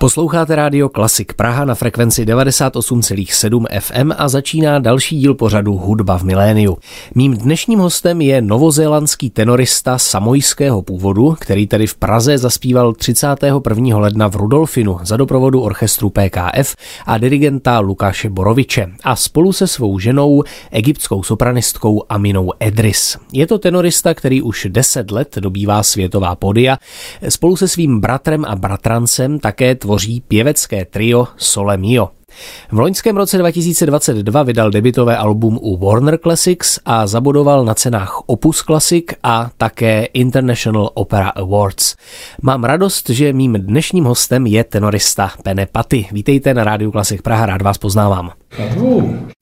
Posloucháte rádio Klasik Praha na frekvenci 98,7 FM a začíná další díl pořadu Hudba v miléniu. Mým dnešním hostem je novozélandský tenorista samojského původu, který tady v Praze zaspíval 31. ledna v Rudolfinu za doprovodu orchestru PKF a dirigenta Lukáše Boroviče a spolu se svou ženou, egyptskou sopranistkou Aminou Edris. Je to tenorista, který už 10 let dobývá světová podia. Spolu se svým bratrem a bratrancem také tvoří pěvecké trio Sole Mio. V loňském roce 2022 vydal debitové album u Warner Classics a zabudoval na cenách Opus Classic a také International Opera Awards. Mám radost, že mým dnešním hostem je tenorista Pene Paty. Vítejte na Rádiu Klasik Praha, rád vás poznávám.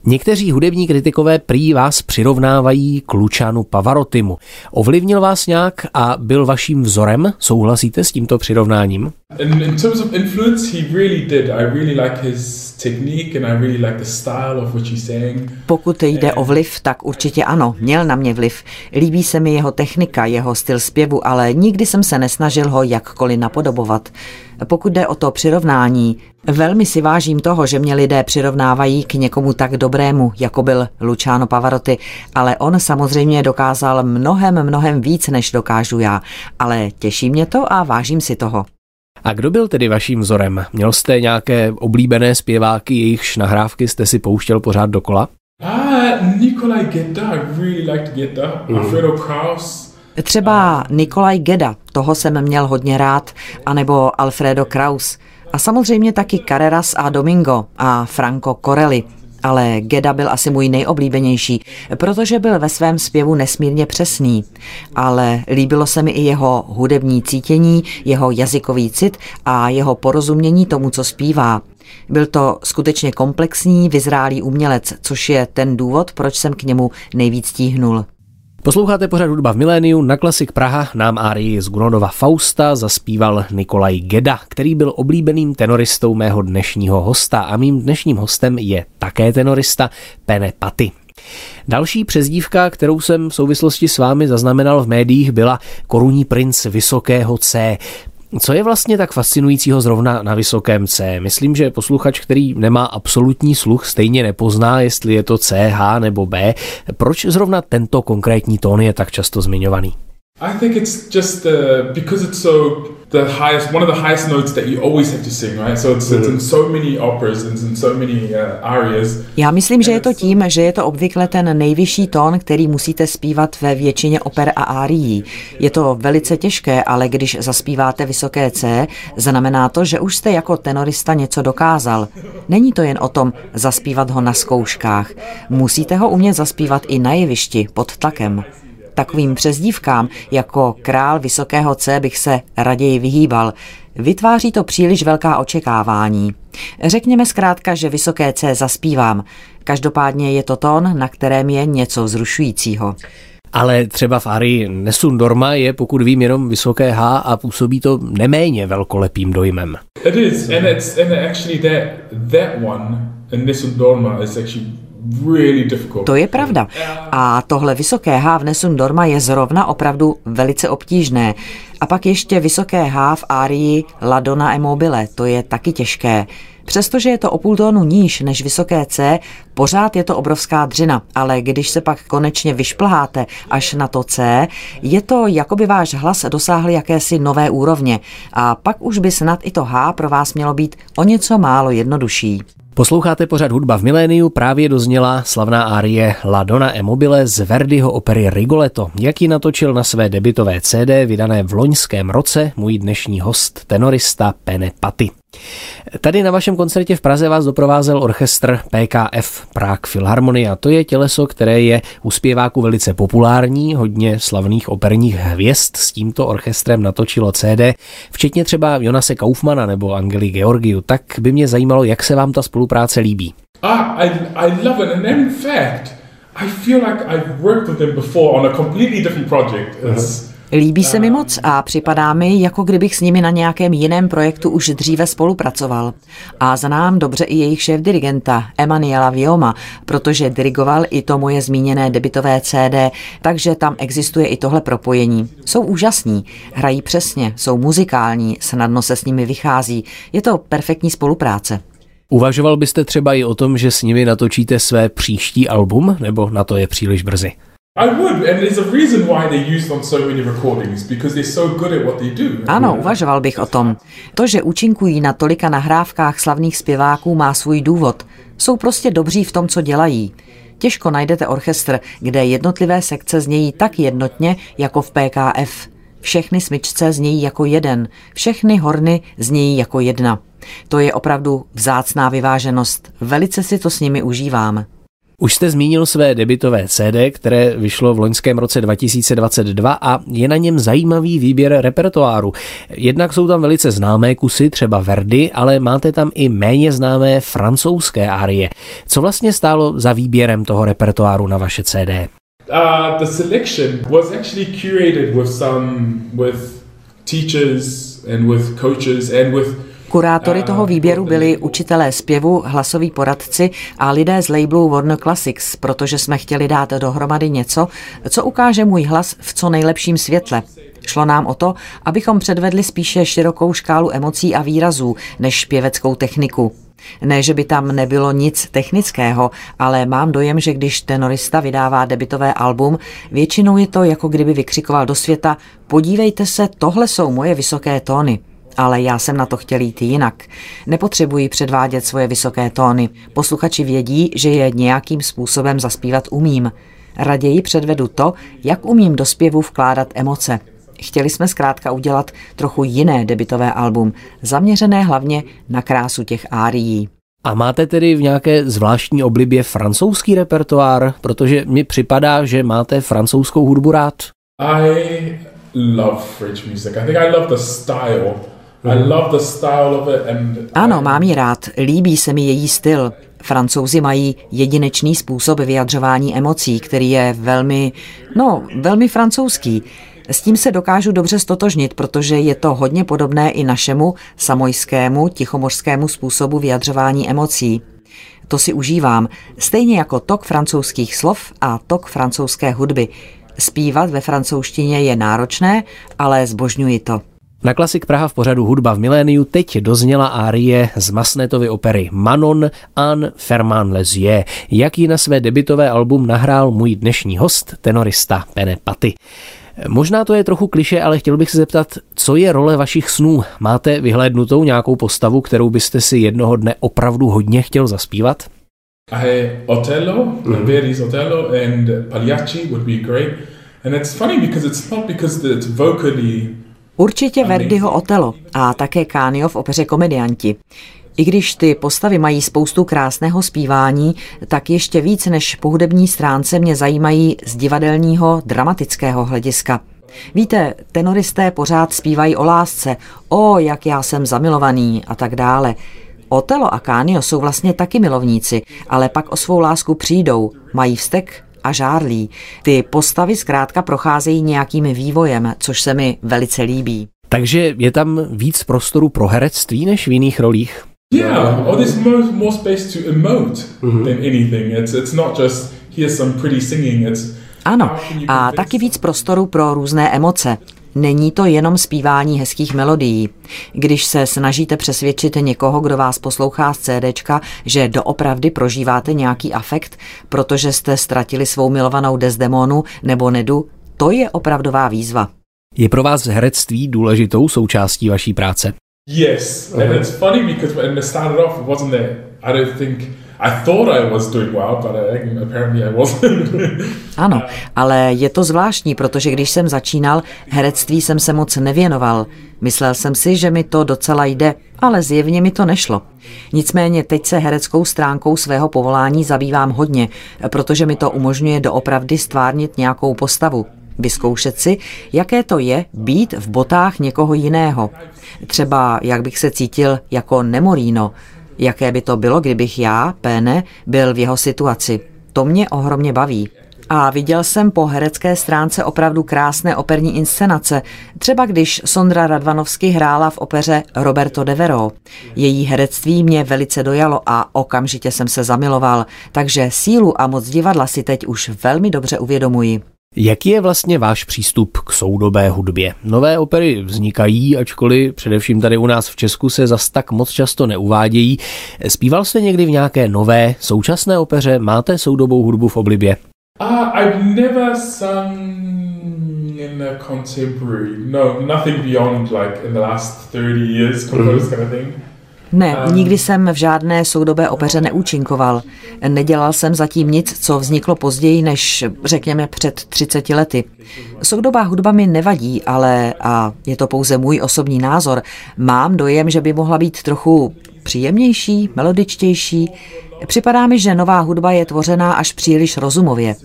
Někteří hudební kritikové prý vás přirovnávají k Lučánu Pavarotimu. Ovlivnil vás nějak a byl vaším vzorem? Souhlasíte s tímto přirovnáním? In, in terms of influence, he really did. I really like his technique and I really like the style of what he sang. Pokud jde o vliv, tak určitě ano, měl na mě vliv. Líbí se mi jeho technika, jeho styl zpěvu, ale nikdy jsem se nesnažil ho jakkoliv napodobovat. Pokud jde o to přirovnání, velmi si vážím toho, že mě lidé přirovnávají k někomu tak dobrému, jako byl Luciano Pavarotti, ale on samozřejmě dokázal mnohem, mnohem víc, než dokážu já. Ale těší mě to a vážím si toho. A kdo byl tedy vaším vzorem? Měl jste nějaké oblíbené zpěváky, jejichž nahrávky jste si pouštěl pořád dokola? Ah, Nikolaj Gedda, I really liked Gedda. Mm. Alfredo Kraus. Třeba Nikolaj Geda, toho jsem měl hodně rád, anebo Alfredo Kraus. A samozřejmě taky Carreras a Domingo a Franco Corelli ale Geda byl asi můj nejoblíbenější, protože byl ve svém zpěvu nesmírně přesný. Ale líbilo se mi i jeho hudební cítění, jeho jazykový cit a jeho porozumění tomu, co zpívá. Byl to skutečně komplexní, vyzrálý umělec, což je ten důvod, proč jsem k němu nejvíc tíhnul. Posloucháte pořád hudba v miléniu, na Klasik Praha nám árii z Gunodova Fausta zaspíval Nikolaj Geda, který byl oblíbeným tenoristou mého dnešního hosta a mým dnešním hostem je také tenorista Pene Paty. Další přezdívka, kterou jsem v souvislosti s vámi zaznamenal v médiích, byla korunní princ Vysokého C. Co je vlastně tak fascinujícího zrovna na vysokém C? Myslím, že posluchač, který nemá absolutní sluch, stejně nepozná, jestli je to C, H nebo B. Proč zrovna tento konkrétní tón je tak často zmiňovaný? I think it's just uh, because it's so the highest, one of the highest notes that you always have to sing, right? So it's, it's in so many operas and in so many uh, arias. Já myslím, že je to tím, že je to obvykle ten nejvyšší tón, který musíte zpívat ve většině oper a árií. Je to velice těžké, ale když zaspíváte vysoké C, znamená to, že už jste jako tenorista něco dokázal. Není to jen o tom zaspívat ho na zkouškách. Musíte ho umět zaspívat i na jevišti pod tlakem. Takovým přezdívkám jako král vysokého C bych se raději vyhýbal. Vytváří to příliš velká očekávání. Řekněme zkrátka, že vysoké C zaspívám. Každopádně je to tón, na kterém je něco zrušujícího. Ale třeba v Ari Nesun Dorma je, pokud vím, jenom vysoké H a působí to neméně velkolepým dojmem. It is, and it's and actually that that one in Nesun Dorma is actually to je pravda. A tohle vysoké H v Nessun Dorma je zrovna opravdu velice obtížné. A pak ještě vysoké H v árii La Donna e Mobile, to je taky těžké. Přestože je to o půl tónu níž než vysoké C, pořád je to obrovská dřina, ale když se pak konečně vyšplháte až na to C, je to, jako by váš hlas dosáhl jakési nové úrovně a pak už by snad i to H pro vás mělo být o něco málo jednodušší. Posloucháte pořad hudba v miléniu, právě dozněla slavná árie La Donna e Mobile z Verdiho opery Rigoletto, jaký natočil na své debitové CD vydané v loňském roce můj dnešní host, tenorista Pene Paty. Tady na vašem koncertě v Praze vás doprovázel orchestr PKF Prague Philharmonia. To je těleso, které je u zpěváků velice populární, hodně slavných operních hvězd s tímto orchestrem natočilo CD, včetně třeba Jonase Kaufmana nebo Angely Georgiu. Tak by mě zajímalo, jak se vám ta spolupráce líbí. Ah, I, I love it and in fact, I feel like I've worked with them before on a completely different project. It's, Líbí se mi moc a připadá mi, jako kdybych s nimi na nějakém jiném projektu už dříve spolupracoval. A znám dobře i jejich šéf dirigenta Emanuela Vioma, protože dirigoval i to moje zmíněné debitové CD, takže tam existuje i tohle propojení. Jsou úžasní, hrají přesně, jsou muzikální, snadno se s nimi vychází. Je to perfektní spolupráce. Uvažoval byste třeba i o tom, že s nimi natočíte své příští album, nebo na to je příliš brzy? Ano, uvažoval bych o tom. To, že účinkují na tolika nahrávkách slavných zpěváků, má svůj důvod. Jsou prostě dobří v tom, co dělají. Těžko najdete orchestr, kde jednotlivé sekce znějí tak jednotně jako v PKF. Všechny smyčce znějí jako jeden, všechny horny znějí jako jedna. To je opravdu vzácná vyváženost. Velice si to s nimi užívám. Už jste zmínil své debitové CD, které vyšlo v loňském roce 2022 a je na něm zajímavý výběr repertoáru. Jednak jsou tam velice známé kusy, třeba Verdi, ale máte tam i méně známé francouzské árie. Co vlastně stálo za výběrem toho repertoáru na vaše CD? Uh, the selection was actually curated with some with teachers and with coaches and with Kurátory toho výběru byli učitelé zpěvu, hlasoví poradci a lidé z labelu Warner Classics, protože jsme chtěli dát dohromady něco, co ukáže můj hlas v co nejlepším světle. Šlo nám o to, abychom předvedli spíše širokou škálu emocí a výrazů než pěveckou techniku. Ne, že by tam nebylo nic technického, ale mám dojem, že když tenorista vydává debitové album, většinou je to jako kdyby vykřikoval do světa podívejte se, tohle jsou moje vysoké tóny ale já jsem na to chtěl jít jinak. Nepotřebuji předvádět svoje vysoké tóny. Posluchači vědí, že je nějakým způsobem zaspívat umím. Raději předvedu to, jak umím do zpěvu vkládat emoce. Chtěli jsme zkrátka udělat trochu jiné debitové album, zaměřené hlavně na krásu těch árií. A máte tedy v nějaké zvláštní oblibě francouzský repertoár, protože mi připadá, že máte francouzskou hudbu rád. I love French music. I think I love the style ano, mám ji rád, líbí se mi její styl. Francouzi mají jedinečný způsob vyjadřování emocí, který je velmi, no, velmi francouzský. S tím se dokážu dobře stotožnit, protože je to hodně podobné i našemu samojskému, tichomořskému způsobu vyjadřování emocí. To si užívám, stejně jako tok francouzských slov a tok francouzské hudby. Zpívat ve francouzštině je náročné, ale zbožňuji to. Na Klasik Praha v pořadu Hudba v miléniu teď dozněla árie z Masnetovy opery Manon an Ferman Lezie, jak ji na své debitové album nahrál můj dnešní host, tenorista Pene Paty. Možná to je trochu kliše, ale chtěl bych se zeptat, co je role vašich snů? Máte vyhlédnutou nějakou postavu, kterou byste si jednoho dne opravdu hodně chtěl zaspívat? I, Otello, mm-hmm. Verdi's Otello and Pagliacci would be great. And it's funny because it's not because it's vocally Určitě Verdiho Otelo a také Kánio v opeře Komedianti. I když ty postavy mají spoustu krásného zpívání, tak ještě víc než po hudební stránce mě zajímají z divadelního dramatického hlediska. Víte, tenoristé pořád zpívají o lásce, o jak já jsem zamilovaný a tak dále. Otelo a Kánio jsou vlastně taky milovníci, ale pak o svou lásku přijdou, mají vztek a žárlí. Ty postavy zkrátka procházejí nějakým vývojem, což se mi velice líbí. Takže je tam víc prostoru pro herectví než v jiných rolích? Yeah, or there's more, more space to emote mm-hmm. than anything. It's, it's not just here's some pretty singing, it's ano, a taky víc prostoru pro různé emoce. Není to jenom zpívání hezkých melodií. Když se snažíte přesvědčit někoho, kdo vás poslouchá z CDčka, že doopravdy prožíváte nějaký afekt, protože jste ztratili svou milovanou Desdemonu nebo Nedu, to je opravdová výzva. Je pro vás herectví důležitou součástí vaší práce? Yes, and it's funny because when it started off, it wasn't there. I don't think i thought I was doing well, but apparently I wasn't. ano, ale je to zvláštní, protože když jsem začínal, herectví jsem se moc nevěnoval. Myslel jsem si, že mi to docela jde, ale zjevně mi to nešlo. Nicméně teď se hereckou stránkou svého povolání zabývám hodně, protože mi to umožňuje doopravdy stvárnit nějakou postavu. Vyzkoušet si, jaké to je být v botách někoho jiného. Třeba jak bych se cítil jako Nemorino, Jaké by to bylo, kdybych já, Pene, byl v jeho situaci. To mě ohromně baví. A viděl jsem po herecké stránce opravdu krásné operní inscenace, třeba když Sondra Radvanovsky hrála v opeře Roberto de Vero. Její herectví mě velice dojalo a okamžitě jsem se zamiloval, takže sílu a moc divadla si teď už velmi dobře uvědomuji. Jaký je vlastně váš přístup k soudobé hudbě? Nové opery vznikají, ačkoliv především tady u nás v Česku se zas tak moc často neuvádějí. Zpíval jste někdy v nějaké nové, současné opeře? Máte soudobou hudbu v oblibě? Uh, I've never sung in a contemporary. No, nothing beyond like in the last 30 years mm-hmm. kind of thing. Ne, nikdy jsem v žádné soudobé opeře neúčinkoval. Nedělal jsem zatím nic, co vzniklo později než, řekněme, před 30 lety. Soudobá hudba mi nevadí, ale, a je to pouze můj osobní názor, mám dojem, že by mohla být trochu příjemnější, melodičtější. Připadá mi, že nová hudba je tvořená až příliš rozumově.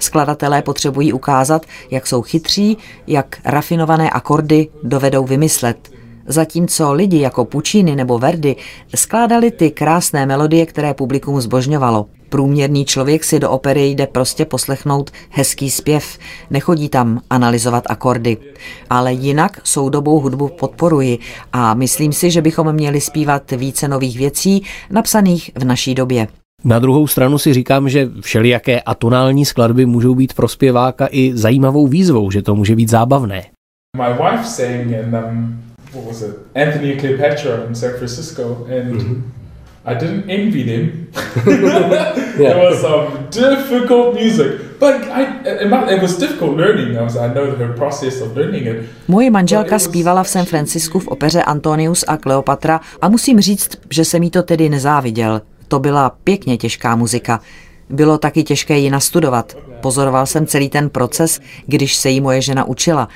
Skladatelé potřebují ukázat, jak jsou chytří, jak rafinované akordy dovedou vymyslet zatímco lidi jako Puccini nebo Verdi skládali ty krásné melodie, které publikum zbožňovalo. Průměrný člověk si do opery jde prostě poslechnout hezký zpěv, nechodí tam analyzovat akordy. Ale jinak soudobou hudbu podporuji a myslím si, že bychom měli zpívat více nových věcí, napsaných v naší době. Na druhou stranu si říkám, že všelijaké atonální skladby můžou být pro zpěváka i zajímavou výzvou, že to může být zábavné. My wife sang and um, what was it? Anthony and Cleopatra in San Francisco, and mm-hmm. I didn't envy them. yeah. It was some difficult music, but I it, was difficult learning. I was I know her process of learning it. Moje manželka zpívala v San Francisku v opeře Antonius a Kleopatra a musím říct, že jsem jí to tedy nezáviděl. To byla pěkně těžká muzika. Bylo taky těžké ji nastudovat. Pozoroval jsem celý ten proces, když se jí moje žena učila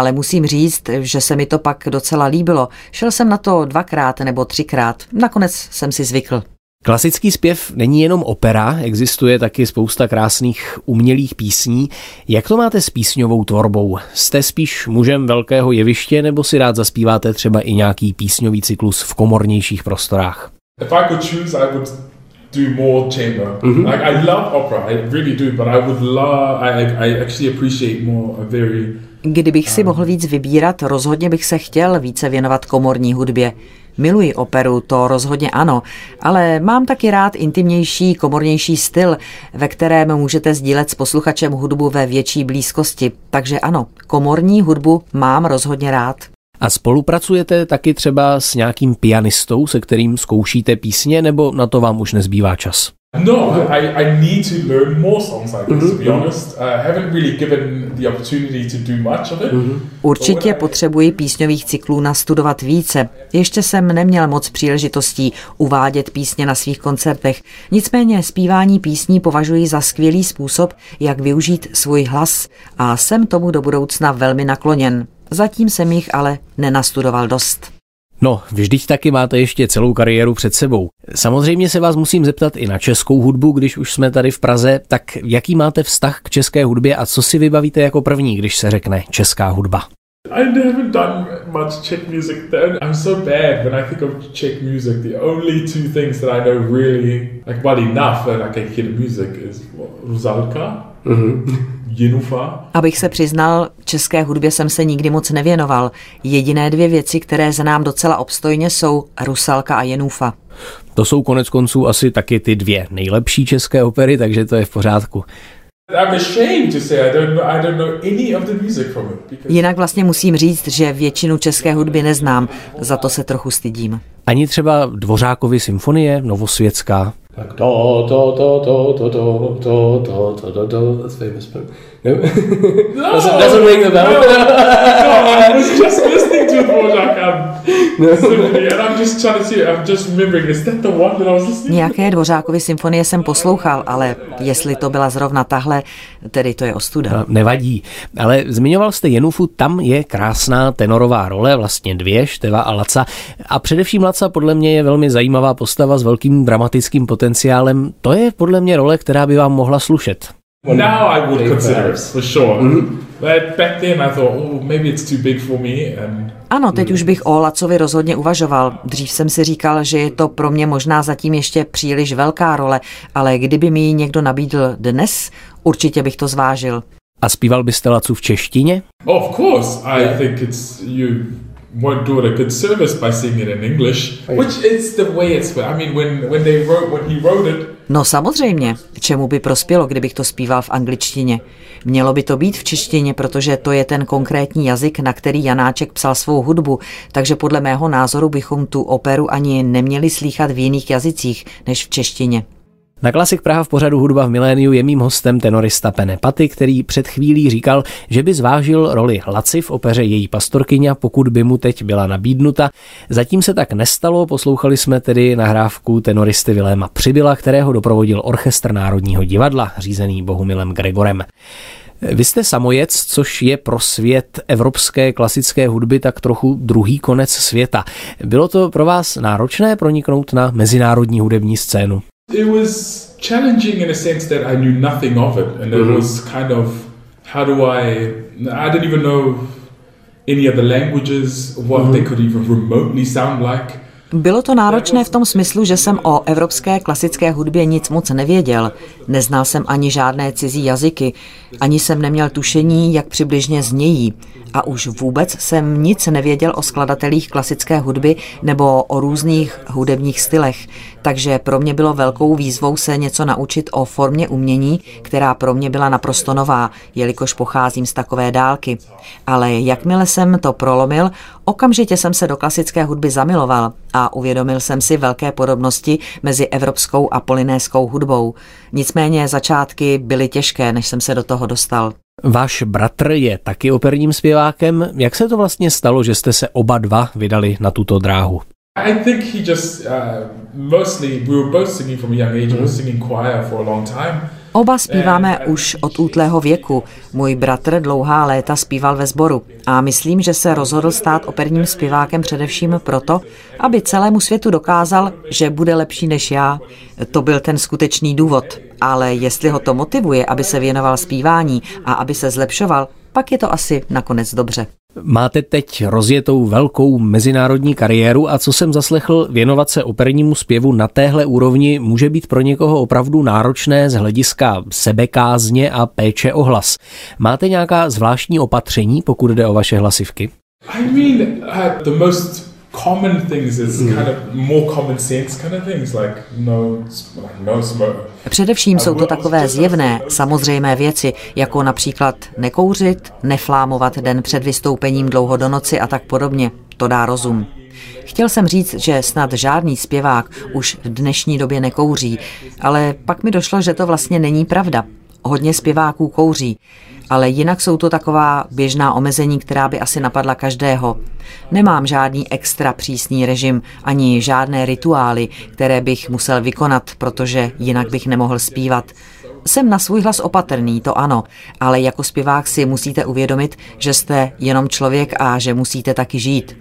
ale musím říct, že se mi to pak docela líbilo. Šel jsem na to dvakrát nebo třikrát. Nakonec jsem si zvykl. Klasický zpěv není jenom opera, existuje taky spousta krásných umělých písní. Jak to máte s písňovou tvorbou? Jste spíš mužem velkého jeviště nebo si rád zaspíváte třeba i nějaký písňový cyklus v komornějších prostorách? If I could choose, I would do more chamber. Mm-hmm. Like I love opera, I really do, but I would love, I, I actually appreciate more a very Kdybych si mohl víc vybírat, rozhodně bych se chtěl více věnovat komorní hudbě. Miluji operu, to rozhodně ano, ale mám taky rád intimnější, komornější styl, ve kterém můžete sdílet s posluchačem hudbu ve větší blízkosti. Takže ano, komorní hudbu mám rozhodně rád. A spolupracujete taky třeba s nějakým pianistou, se kterým zkoušíte písně, nebo na to vám už nezbývá čas? No, I, I need to learn more songs like this, to be mm-hmm. honest. I haven't really given the opportunity to do much of it. Mm-hmm. Určitě potřebuji písňových cyklů nastudovat více. Ještě jsem neměl moc příležitostí uvádět písně na svých koncertech. Nicméně zpívání písní považuji za skvělý způsob, jak využít svůj hlas a jsem tomu do budoucna velmi nakloněn. Zatím jsem jich ale nenastudoval dost. No, vždyť taky máte ještě celou kariéru před sebou. Samozřejmě se vás musím zeptat i na českou hudbu, když už jsme tady v Praze, tak jaký máte vztah k české hudbě a co si vybavíte jako první, když se řekne česká hudba? I haven't done much Czech music. I'm so bad when I think of Czech music. The only two things that I know really like well enough and I can hear music is. Mm-hmm. Jinufa. Abych se přiznal, české hudbě jsem se nikdy moc nevěnoval. Jediné dvě věci, které znám docela obstojně, jsou Rusalka a Jenufa. To jsou konec konců asi taky ty dvě nejlepší české opery, takže to je v pořádku. Jinak vlastně musím říct, že většinu české hudby neznám, za to se trochu stydím. Ani třeba Dvořákovy symfonie, Novosvětská? Tak to, to, to, to, to, to, to, to, to, to, to, that's famous, but no. no doesn't, doesn't ring the bell. No, no, I was just listening to Dvořák no. symphony and I'm just trying to see, I'm just remembering, is that the one that I was listening Nějaké Dvořákovy symfonie jsem poslouchal, ale jestli to byla zrovna tahle, tedy to je ostuda. No, nevadí, ale zmiňoval jste Jenufu, tam je krásná tenorová role, vlastně dvě, Števa a Laca. A především Laca podle mě je velmi zajímavá postava s velkým dramatickým potenciálem. To je podle mě role, která by vám mohla slušet. Now I would consider it, for sure. Mm-hmm. But back then I thought, oh, maybe it's too big for me. And ano, teď už bych o Lacovi rozhodně uvažoval. Dřív jsem si říkal, že je to pro mě možná zatím ještě příliš velká role, ale kdyby mi ji někdo nabídl dnes, určitě bych to zvážil. A zpíval byste Lacu v češtině? Of course, I think it's you won't do it a good service by singing it in English, which is the way it's. I mean, when when they wrote when he wrote it. No samozřejmě, čemu by prospělo, kdybych to zpíval v angličtině. Mělo by to být v češtině, protože to je ten konkrétní jazyk, na který Janáček psal svou hudbu, takže podle mého názoru bychom tu operu ani neměli slýchat v jiných jazycích než v češtině. Na Klasik Praha v pořadu Hudba v miléniu je mým hostem tenorista Pene Paty, který před chvílí říkal, že by zvážil roli Laci v opeře Její pastorkyně, pokud by mu teď byla nabídnuta. Zatím se tak nestalo, poslouchali jsme tedy nahrávku tenoristy Viléma Přibyla, kterého doprovodil Orchestr Národního divadla, řízený Bohumilem Gregorem. Vy jste samojec, což je pro svět evropské klasické hudby tak trochu druhý konec světa. Bylo to pro vás náročné proniknout na mezinárodní hudební scénu? It was challenging in a sense that I knew nothing of it, and it mm-hmm. was kind of how do I? I didn't even know any other languages, what mm-hmm. they could even remotely sound like. Bylo to náročné v tom smyslu, že jsem o evropské klasické hudbě nic moc nevěděl. Neznal jsem ani žádné cizí jazyky, ani jsem neměl tušení, jak přibližně znějí. A už vůbec jsem nic nevěděl o skladatelích klasické hudby nebo o různých hudebních stylech. Takže pro mě bylo velkou výzvou se něco naučit o formě umění, která pro mě byla naprosto nová, jelikož pocházím z takové dálky. Ale jakmile jsem to prolomil, okamžitě jsem se do klasické hudby zamiloval a uvědomil jsem si velké podobnosti mezi evropskou a polinéskou hudbou. Nicméně začátky byly těžké, než jsem se do toho dostal. Váš bratr je taky operním zpěvákem. Jak se to vlastně stalo, že jste se oba dva vydali na tuto dráhu? I think he just uh, mostly we were both singing from a young age. We were singing choir for a long time. Oba zpíváme už od útlého věku. Můj bratr dlouhá léta zpíval ve sboru a myslím, že se rozhodl stát operním zpěvákem především proto, aby celému světu dokázal, že bude lepší než já. To byl ten skutečný důvod. Ale jestli ho to motivuje, aby se věnoval zpívání a aby se zlepšoval, pak je to asi nakonec dobře. Máte teď rozjetou velkou mezinárodní kariéru a co jsem zaslechl, věnovat se opernímu zpěvu na téhle úrovni může být pro někoho opravdu náročné z hlediska sebekázně a péče o hlas. Máte nějaká zvláštní opatření, pokud jde o vaše hlasivky? I mean, uh, the most common things is mm. kind of more common sense kind of things like no, like no smoke. Především jsou to takové zjevné, samozřejmé věci, jako například nekouřit, neflámovat den před vystoupením dlouho do noci a tak podobně. To dá rozum. Chtěl jsem říct, že snad žádný zpěvák už v dnešní době nekouří, ale pak mi došlo, že to vlastně není pravda. Hodně zpěváků kouří, ale jinak jsou to taková běžná omezení, která by asi napadla každého. Nemám žádný extra přísný režim ani žádné rituály, které bych musel vykonat, protože jinak bych nemohl zpívat. Jsem na svůj hlas opatrný, to ano, ale jako zpěvák si musíte uvědomit, že jste jenom člověk a že musíte taky žít.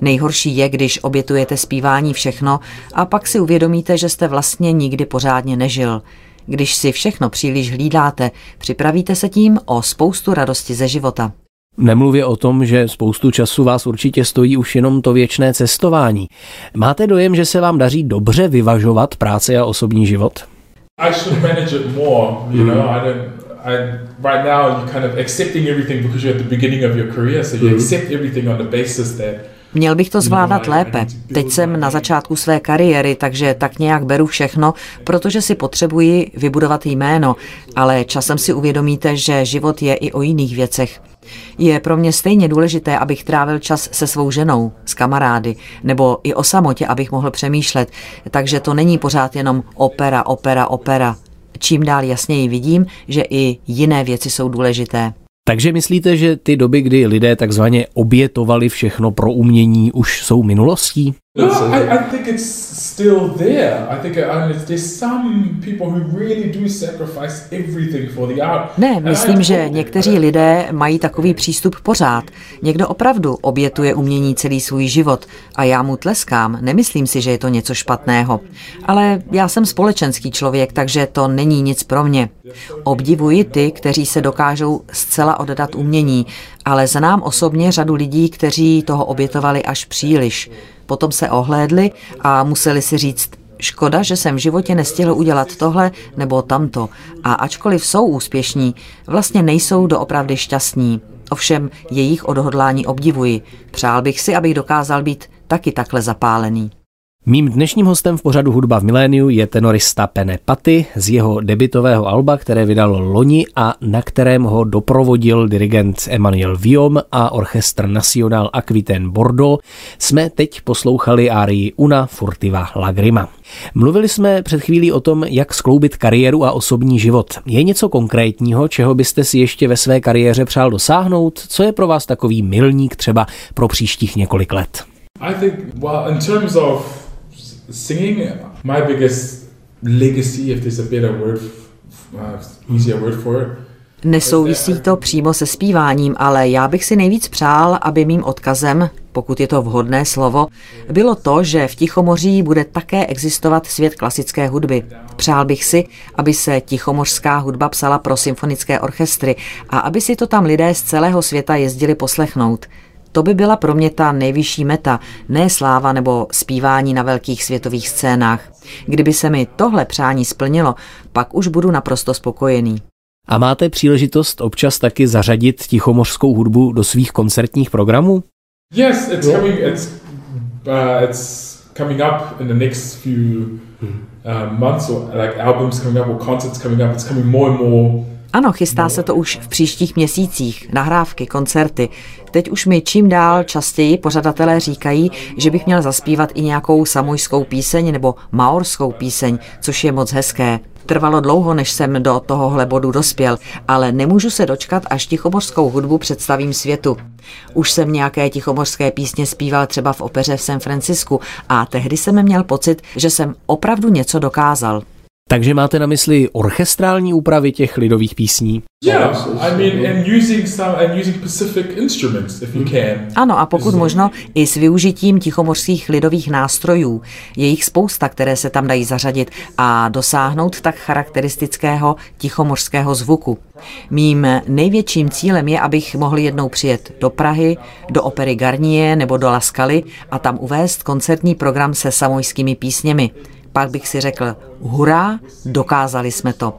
Nejhorší je, když obětujete zpívání všechno a pak si uvědomíte, že jste vlastně nikdy pořádně nežil. Když si všechno příliš hlídáte, připravíte se tím o spoustu radosti ze života. Nemluvě o tom, že spoustu času vás určitě stojí už jenom to věčné cestování. Máte dojem, že se vám daří dobře vyvažovat práci a osobní život? I should manage it more, you know, I don't I, right now you're kind of accepting everything because you're at the beginning of your career, so you mm-hmm. accept everything on the basis that Měl bych to zvládat lépe. Teď jsem na začátku své kariéry, takže tak nějak beru všechno, protože si potřebuji vybudovat jméno, ale časem si uvědomíte, že život je i o jiných věcech. Je pro mě stejně důležité, abych trávil čas se svou ženou, s kamarády, nebo i o samotě, abych mohl přemýšlet. Takže to není pořád jenom opera, opera, opera. Čím dál jasněji vidím, že i jiné věci jsou důležité. Takže myslíte, že ty doby, kdy lidé takzvaně obětovali všechno pro umění, už jsou minulostí? No, I, I think it's still there. I think I mean, there's some people who really do sacrifice everything for the art. Ne, myslím, že někteří lidé mají takový přístup pořád. Někdo opravdu obětuje umění celý svůj život a já mu tleskám. Nemyslím si, že je to něco špatného. Ale já jsem společenský člověk, takže to není nic pro mě. Obdivuji ty, kteří se dokážou zcela oddat umění, ale znám osobně řadu lidí, kteří toho obětovali až příliš. Potom se ohlédli a museli si říct, Škoda, že jsem v životě nestihl udělat tohle nebo tamto. A ačkoliv jsou úspěšní, vlastně nejsou doopravdy šťastní. Ovšem jejich odhodlání obdivuji. Přál bych si, abych dokázal být taky takhle zapálený. Mým dnešním hostem v pořadu Hudba v miléniu je tenorista Pene Paty z jeho debitového alba, které vydal loni a na kterém ho doprovodil dirigent Emmanuel Viom a orchestr National Aquitaine Bordeaux. Jsme teď poslouchali árii Una Furtiva Lagrima. Mluvili jsme před chvílí o tom, jak skloubit kariéru a osobní život. Je něco konkrétního, čeho byste si ještě ve své kariéře přál dosáhnout? Co je pro vás takový milník třeba pro příštích několik let? I think, well, in terms of singing, my biggest legacy, if there's a better word, uh, easier word for it, Nesouvisí to přímo se zpíváním, ale já bych si nejvíc přál, aby mým odkazem, pokud je to vhodné slovo, bylo to, že v Tichomoří bude také existovat svět klasické hudby. Přál bych si, aby se tichomořská hudba psala pro symfonické orchestry a aby si to tam lidé z celého světa jezdili poslechnout. To by byla pro mě ta nejvyšší meta, ne sláva nebo zpívání na velkých světových scénách. Kdyby se mi tohle přání splnilo, pak už budu naprosto spokojený. A máte příležitost občas taky zařadit tichomořskou hudbu do svých koncertních programů? Yes, it's coming. It's uh, it's coming up in the next few uh, months, or like albums coming up, or concerts coming up. It's coming more and more ano, chystá se to už v příštích měsících, nahrávky, koncerty. Teď už mi čím dál častěji pořadatelé říkají, že bych měl zaspívat i nějakou samojskou píseň nebo maorskou píseň, což je moc hezké. Trvalo dlouho, než jsem do tohohle bodu dospěl, ale nemůžu se dočkat, až tichomořskou hudbu představím světu. Už jsem nějaké tichomořské písně zpíval třeba v opeře v San Francisku a tehdy jsem měl pocit, že jsem opravdu něco dokázal. Takže máte na mysli orchestrální úpravy těch lidových písní? Yeah, I mean, and using some and using Pacific instruments, if you can. Ano, a pokud možno i s využitím tichomorských lidových nástrojů. Je jich spousta, které se tam dají zařadit a dosáhnout tak charakteristického tichomorského zvuku. Mým největším cílem je, abych mohl jednou přijet do Prahy, do opery Garnier nebo do Laskaly a tam uvést koncertní program se samojskými písněmi pak bych si řekl, hurá, dokázali jsme to.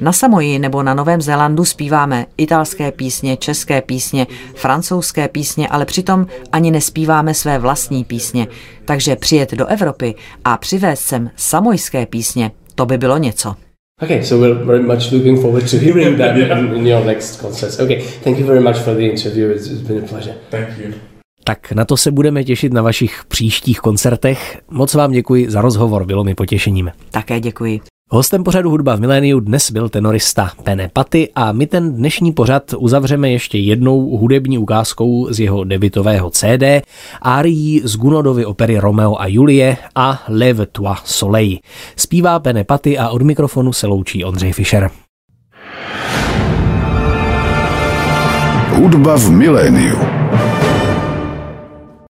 Na Samoji nebo na Novém Zélandu zpíváme italské písně, české písně, francouzské písně, ale přitom ani nespíváme své vlastní písně. Takže přijet do Evropy a přivést sem samojské písně, to by bylo něco. Okay, so we're very much looking forward to hearing that in, in your next concerts. Okay, thank you very much for the interview. It's, it's been a pleasure. Thank you. Tak na to se budeme těšit na vašich příštích koncertech. Moc vám děkuji za rozhovor, bylo mi potěšením. Také děkuji. Hostem pořadu Hudba v miléniu dnes byl tenorista Pene Paty a my ten dnešní pořad uzavřeme ještě jednou hudební ukázkou z jeho debitového CD, árií z Gunodovy opery Romeo a Julie a Leve toi soleil. Zpívá Pene Paty a od mikrofonu se loučí Ondřej Fischer. Hudba v miléniu.